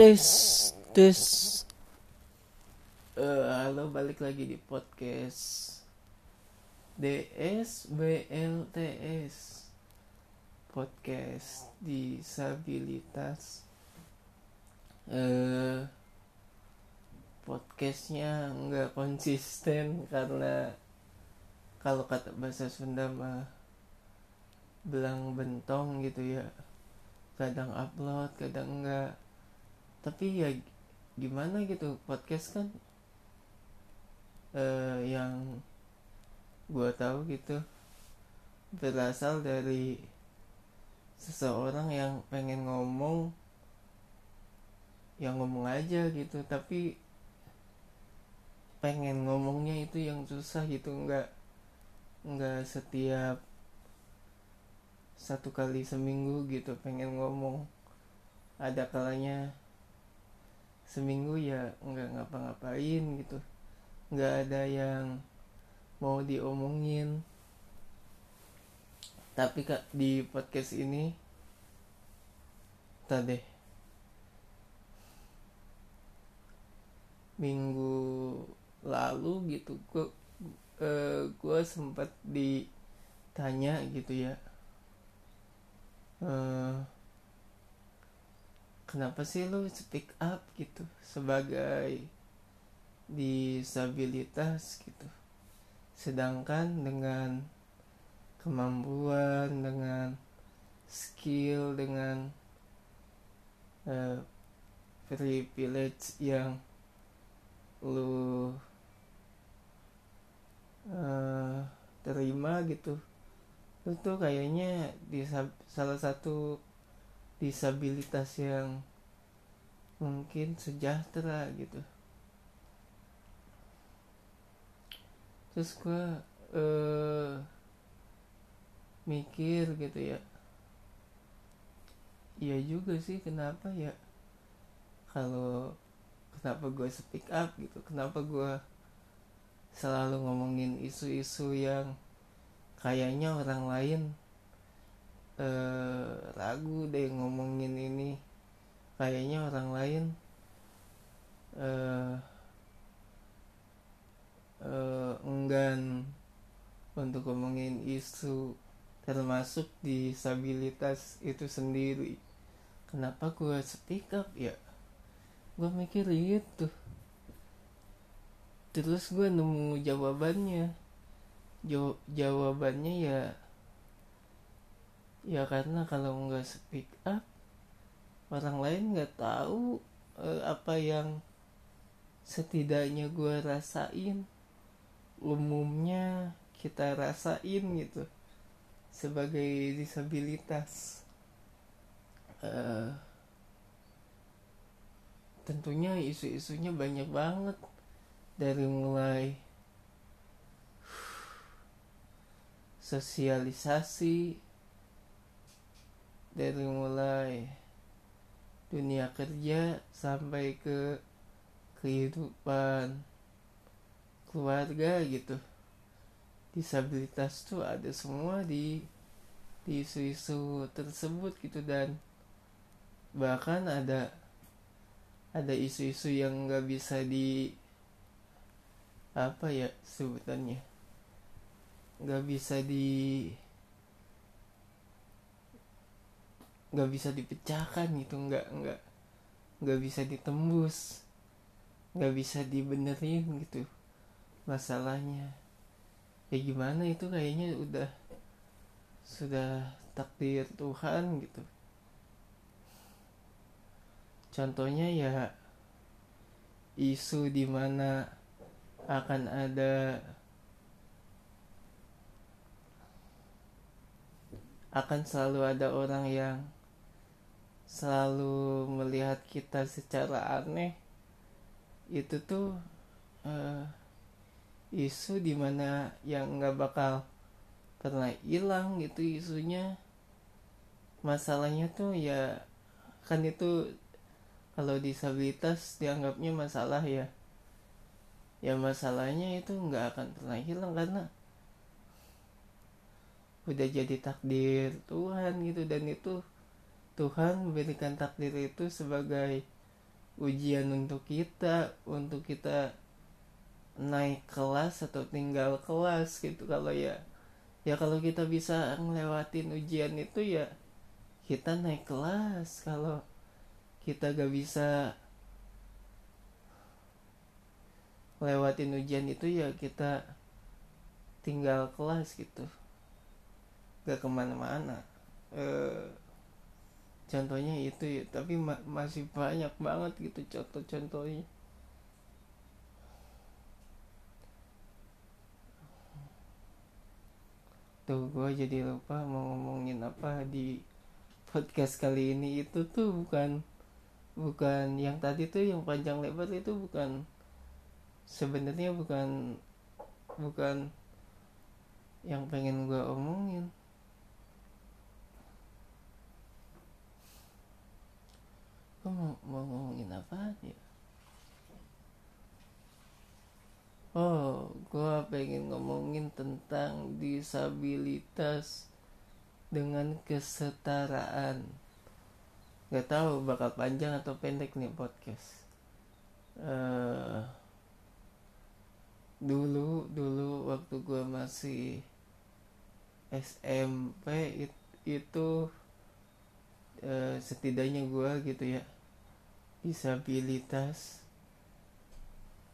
tes tes. Eh, halo balik lagi di podcast DS BLTS podcast disabilitas. Eh podcastnya nggak konsisten karena kalau kata bahasa Sunda mah belang bentong gitu ya. Kadang upload kadang enggak tapi ya gimana gitu podcast kan eh, yang gua tahu gitu berasal dari seseorang yang pengen ngomong yang ngomong aja gitu. Tapi pengen ngomongnya itu yang susah gitu nggak nggak setiap satu kali seminggu gitu pengen ngomong. Ada kalanya seminggu ya nggak ngapa-ngapain gitu. Nggak ada yang mau diomongin. Tapi kak di podcast ini tadi minggu lalu gitu gua eh, gua sempat ditanya gitu ya. Eh, kenapa sih lu speak up gitu sebagai disabilitas gitu? Sedangkan dengan kemampuan dengan skill dengan eh, privilege yang lu eh, terima gitu lu tuh kayaknya di salah satu disabilitas yang mungkin sejahtera gitu. Terus gue eh, mikir gitu ya. Iya juga sih kenapa ya? Kalau kenapa gue speak up gitu? Kenapa gue selalu ngomongin isu-isu yang kayaknya orang lain eh, ragu deh ngomongin ini. Kayaknya orang lain eh, eh, enggan untuk ngomongin isu termasuk disabilitas itu sendiri. Kenapa gue speak up ya? Gue mikir gitu terus gue nemu jawabannya. Jaw jawabannya ya ya karena kalau nggak speak up orang lain nggak tahu eh, apa yang setidaknya gue rasain umumnya kita rasain gitu sebagai disabilitas. Uh, tentunya isu-isunya banyak banget dari mulai sosialisasi dari mulai dunia kerja sampai ke kehidupan keluarga gitu. Disabilitas tuh ada semua di di isu-isu tersebut gitu dan bahkan ada ada isu-isu yang nggak bisa di apa ya sebutannya nggak bisa di nggak bisa dipecahkan gitu nggak nggak nggak bisa ditembus nggak bisa dibenerin gitu masalahnya. Ya gimana itu kayaknya udah sudah takdir Tuhan gitu. Contohnya ya isu di mana akan ada akan selalu ada orang yang selalu melihat kita secara aneh itu tuh uh, isu di mana yang nggak bakal pernah hilang gitu isunya. Masalahnya tuh ya kan itu kalau disabilitas dianggapnya masalah ya. Ya masalahnya itu nggak akan pernah hilang karena udah jadi takdir Tuhan gitu dan itu Tuhan memberikan takdir itu sebagai ujian untuk kita untuk kita naik kelas atau tinggal kelas gitu. Kalau ya ya kalau kita bisa ngelewatin ujian itu ya kita naik kelas. Kalau kita gak bisa lewatin ujian itu ya kita tinggal kelas gitu. Gak ke mana-mana. Eh, contohnya itu ya tapi ma masih banyak banget gitu contoh-contohnya. Tuh gue jadi lupa mau ngomongin apa di podcast kali ini. Itu tuh bukan bukan yang tadi tuh yang panjang lebar itu bukan sebenarnya bukan bukan yang pengen gue omongin gue mau, mau ngomongin apa ya oh gue pengen ngomongin tentang disabilitas dengan kesetaraan. Gak tahu bakal panjang atau pendek nih podcast. Uh, dulu dulu waktu gue masih SMP it, itu uh, setidaknya gue gitu ya disabilitas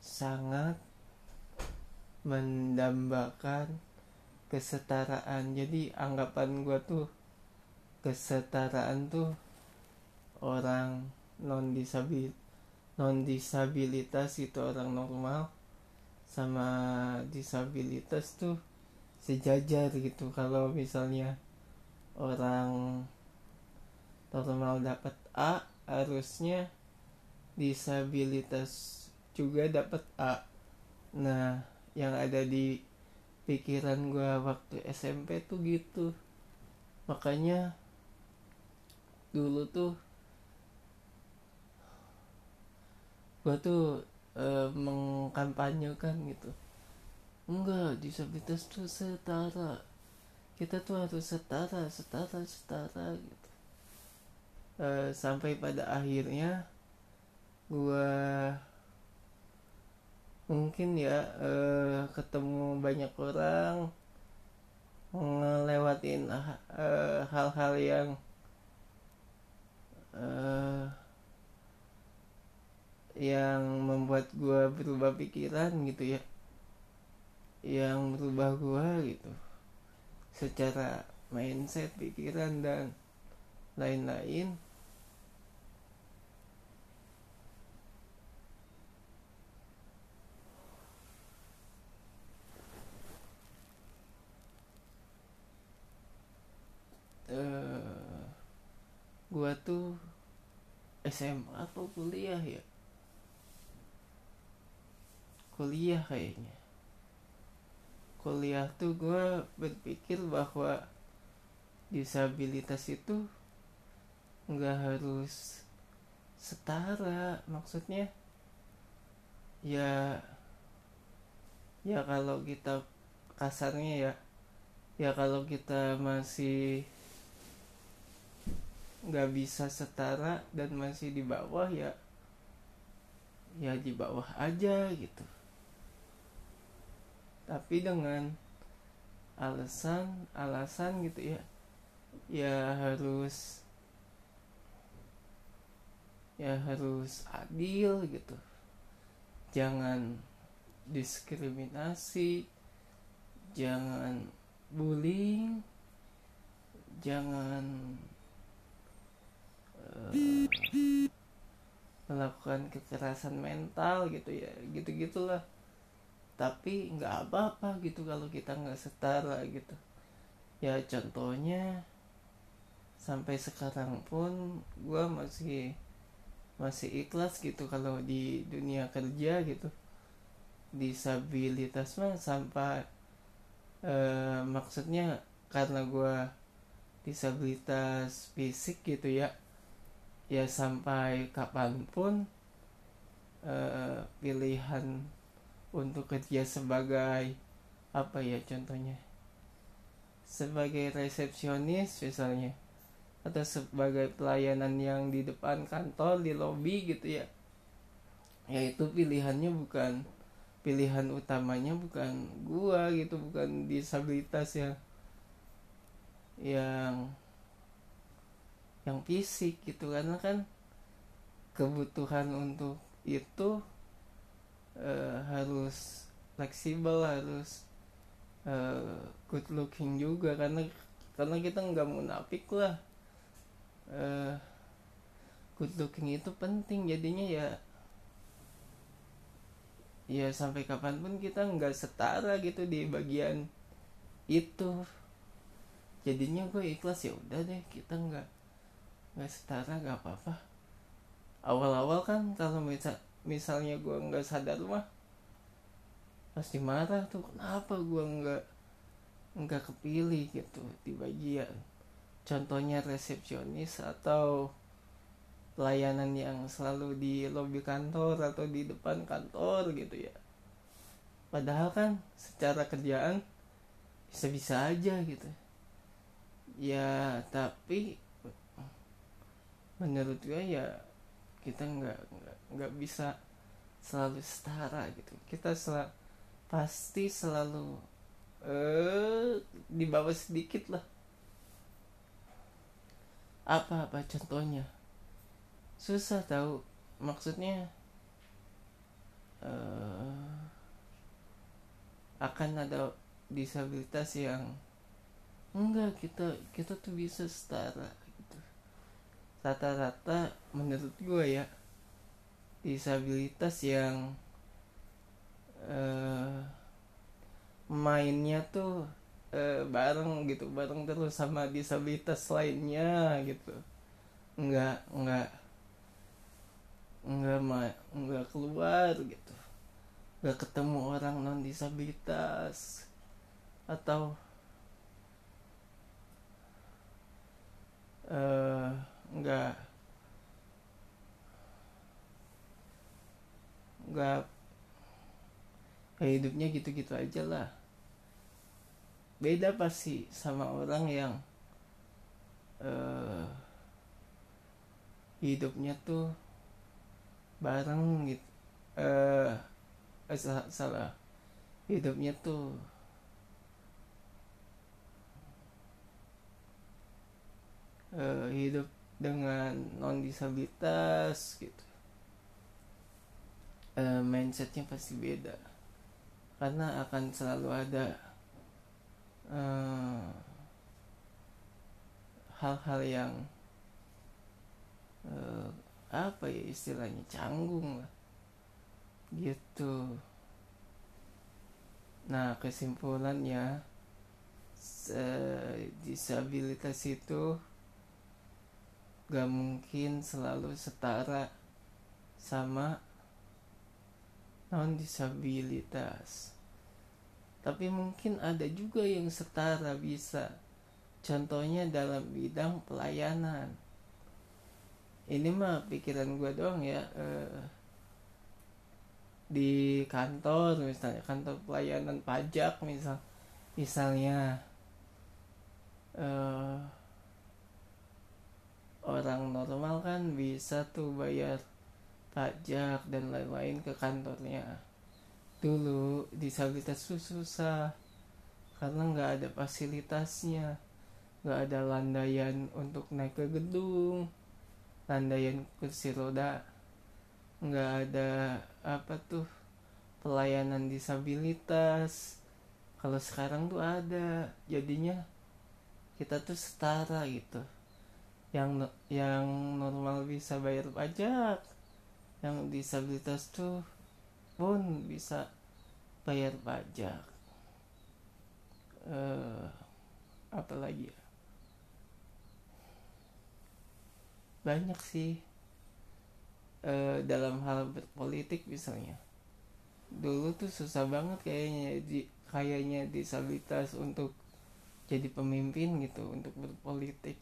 sangat mendambakan kesetaraan. Jadi anggapan gue tuh kesetaraan tuh orang non disabil non disabilitas itu orang normal sama disabilitas tuh sejajar gitu. Kalau misalnya orang normal dapat A harusnya disabilitas juga dapat A. Nah yang ada di pikiran gue waktu SMP tuh gitu. Makanya dulu tuh gue tuh e, mengkampanyekan gitu. Enggak disabilitas tuh setara. Kita tuh harus setara setara setara gitu uh, sampai pada akhirnya gue mungkin ya uh, ketemu banyak orang ngelewatin uh, hal-hal yang uh, yang membuat gue berubah pikiran gitu ya. Yang berubah gue gitu. Secara mindset pikiran dan lain-lain uh, tuh SMA atau kuliah ya? Kuliah kayaknya. Kuliah tuh gue berpikir bahwa disabilitas itu nggak harus setara maksudnya ya ya kalau kita kasarnya ya ya kalau kita masih nggak bisa setara dan masih di bawah ya ya di bawah aja gitu. Tapi dengan alasan alasan gitu ya ya harus ya harus adil gitu. Jangan diskriminasi jangan bullying jangan uh, melakukan kekerasan mental gitu ya gitu gitulah tapi nggak apa-apa gitu kalau kita nggak setara gitu. Ya contohnya sampai sekarang pun gue masih masih ikhlas gitu kalau di dunia kerja gitu. Disabilitas mah sampai eh, maksudnya karena gue disabilitas fisik gitu ya ya sampai kapan pun eh, pilihan untuk kerja sebagai apa ya contohnya? Sebagai resepsionis misalnya atau sebagai pelayanan yang di depan kantor di lobi gitu ya. Ya itu pilihannya bukan pilihan utamanya bukan gua gitu bukan disabilitas yang yang yang fisik gitu karena kan kebutuhan untuk itu uh, harus fleksibel harus uh, good looking juga karena karena kita nggak munafik lah. Uh, good looking itu penting jadinya ya ya sampai kapan pun kita nggak setara gitu di bagian itu. Jadinya gue ikhlas ya udah deh kita nggak nggak setara nggak apa-apa. Awal-awal kan kalau misal misalnya gue nggak sadar mah pasti marah tuh kenapa gue nggak nggak kepilih gitu di bagian contohnya resepsionis atau pelayanan yang selalu di lobi kantor atau di depan kantor gitu ya. Padahal kan secara kerjaan bisa-bisa aja gitu. Ya tapi menurut gue ya kita nggak nggak bisa selalu setara gitu. Kita sel pasti selalu eh di bawah sedikit lah. Apa apa contohnya? Susah tahu. Maksudnya uh, akan ada disabilitas yang enggak kita kita tuh bisa setara rata-rata menurut gue ya disabilitas yang uh, mainnya tuh uh, bareng gitu bareng terus sama disabilitas lainnya gitu. Enggak enggak nggak ma nggak keluar gitu. Nggak ketemu orang non disabilitas atau uh, nggak. Nggak. Ya hidupnya gitu-gitu aja lah. Beda pasti sama orang yang uh, hidupnya tuh bareng gitu eh uh, salah, salah. Hidupnya tuh uh, hidup dengan non disabilitas gitu. Uh, mindsetnya pasti beda. Karena akan selalu ada hal-hal uh, yang uh, apa ya istilahnya canggung lah. Gitu. Nah kesimpulannya disabilitas itu gak mungkin selalu setara sama non disabilitas. Tapi mungkin ada juga yang setara bisa. Contohnya dalam bidang pelayanan. Ini mah pikiran gue doang ya uh, di kantor misalnya kantor pelayanan pajak misal misalnya uh, orang normal kan bisa tuh bayar pajak dan lain-lain ke kantornya. Dulu disabilitas tuh susah karena nggak ada fasilitasnya. Nggak ada landaian untuk naik ke gedung landaian kursi roda. Nggak ada apa tuh pelayanan disabilitas. Kalau sekarang tuh ada jadinya kita tuh setara gitu yang yang normal bisa bayar pajak. Yang disabilitas tuh pun bisa bayar pajak. Uh, apa lagi ya? Banyak sih. Uh, dalam hal berpolitik misalnya. Dulu tuh susah banget kayaknya di kayaknya disabilitas untuk jadi pemimpin gitu untuk berpolitik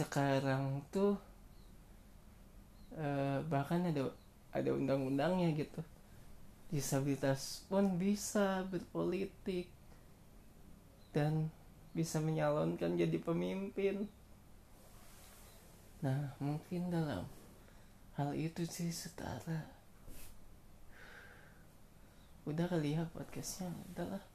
sekarang tuh uh, bahkan ada ada undang-undangnya gitu. Disabilitas pun bisa berpolitik dan bisa menyalonkan jadi pemimpin. Nah, mungkin dalam hal itu sih setara. udah kali ya podcastnya udahlah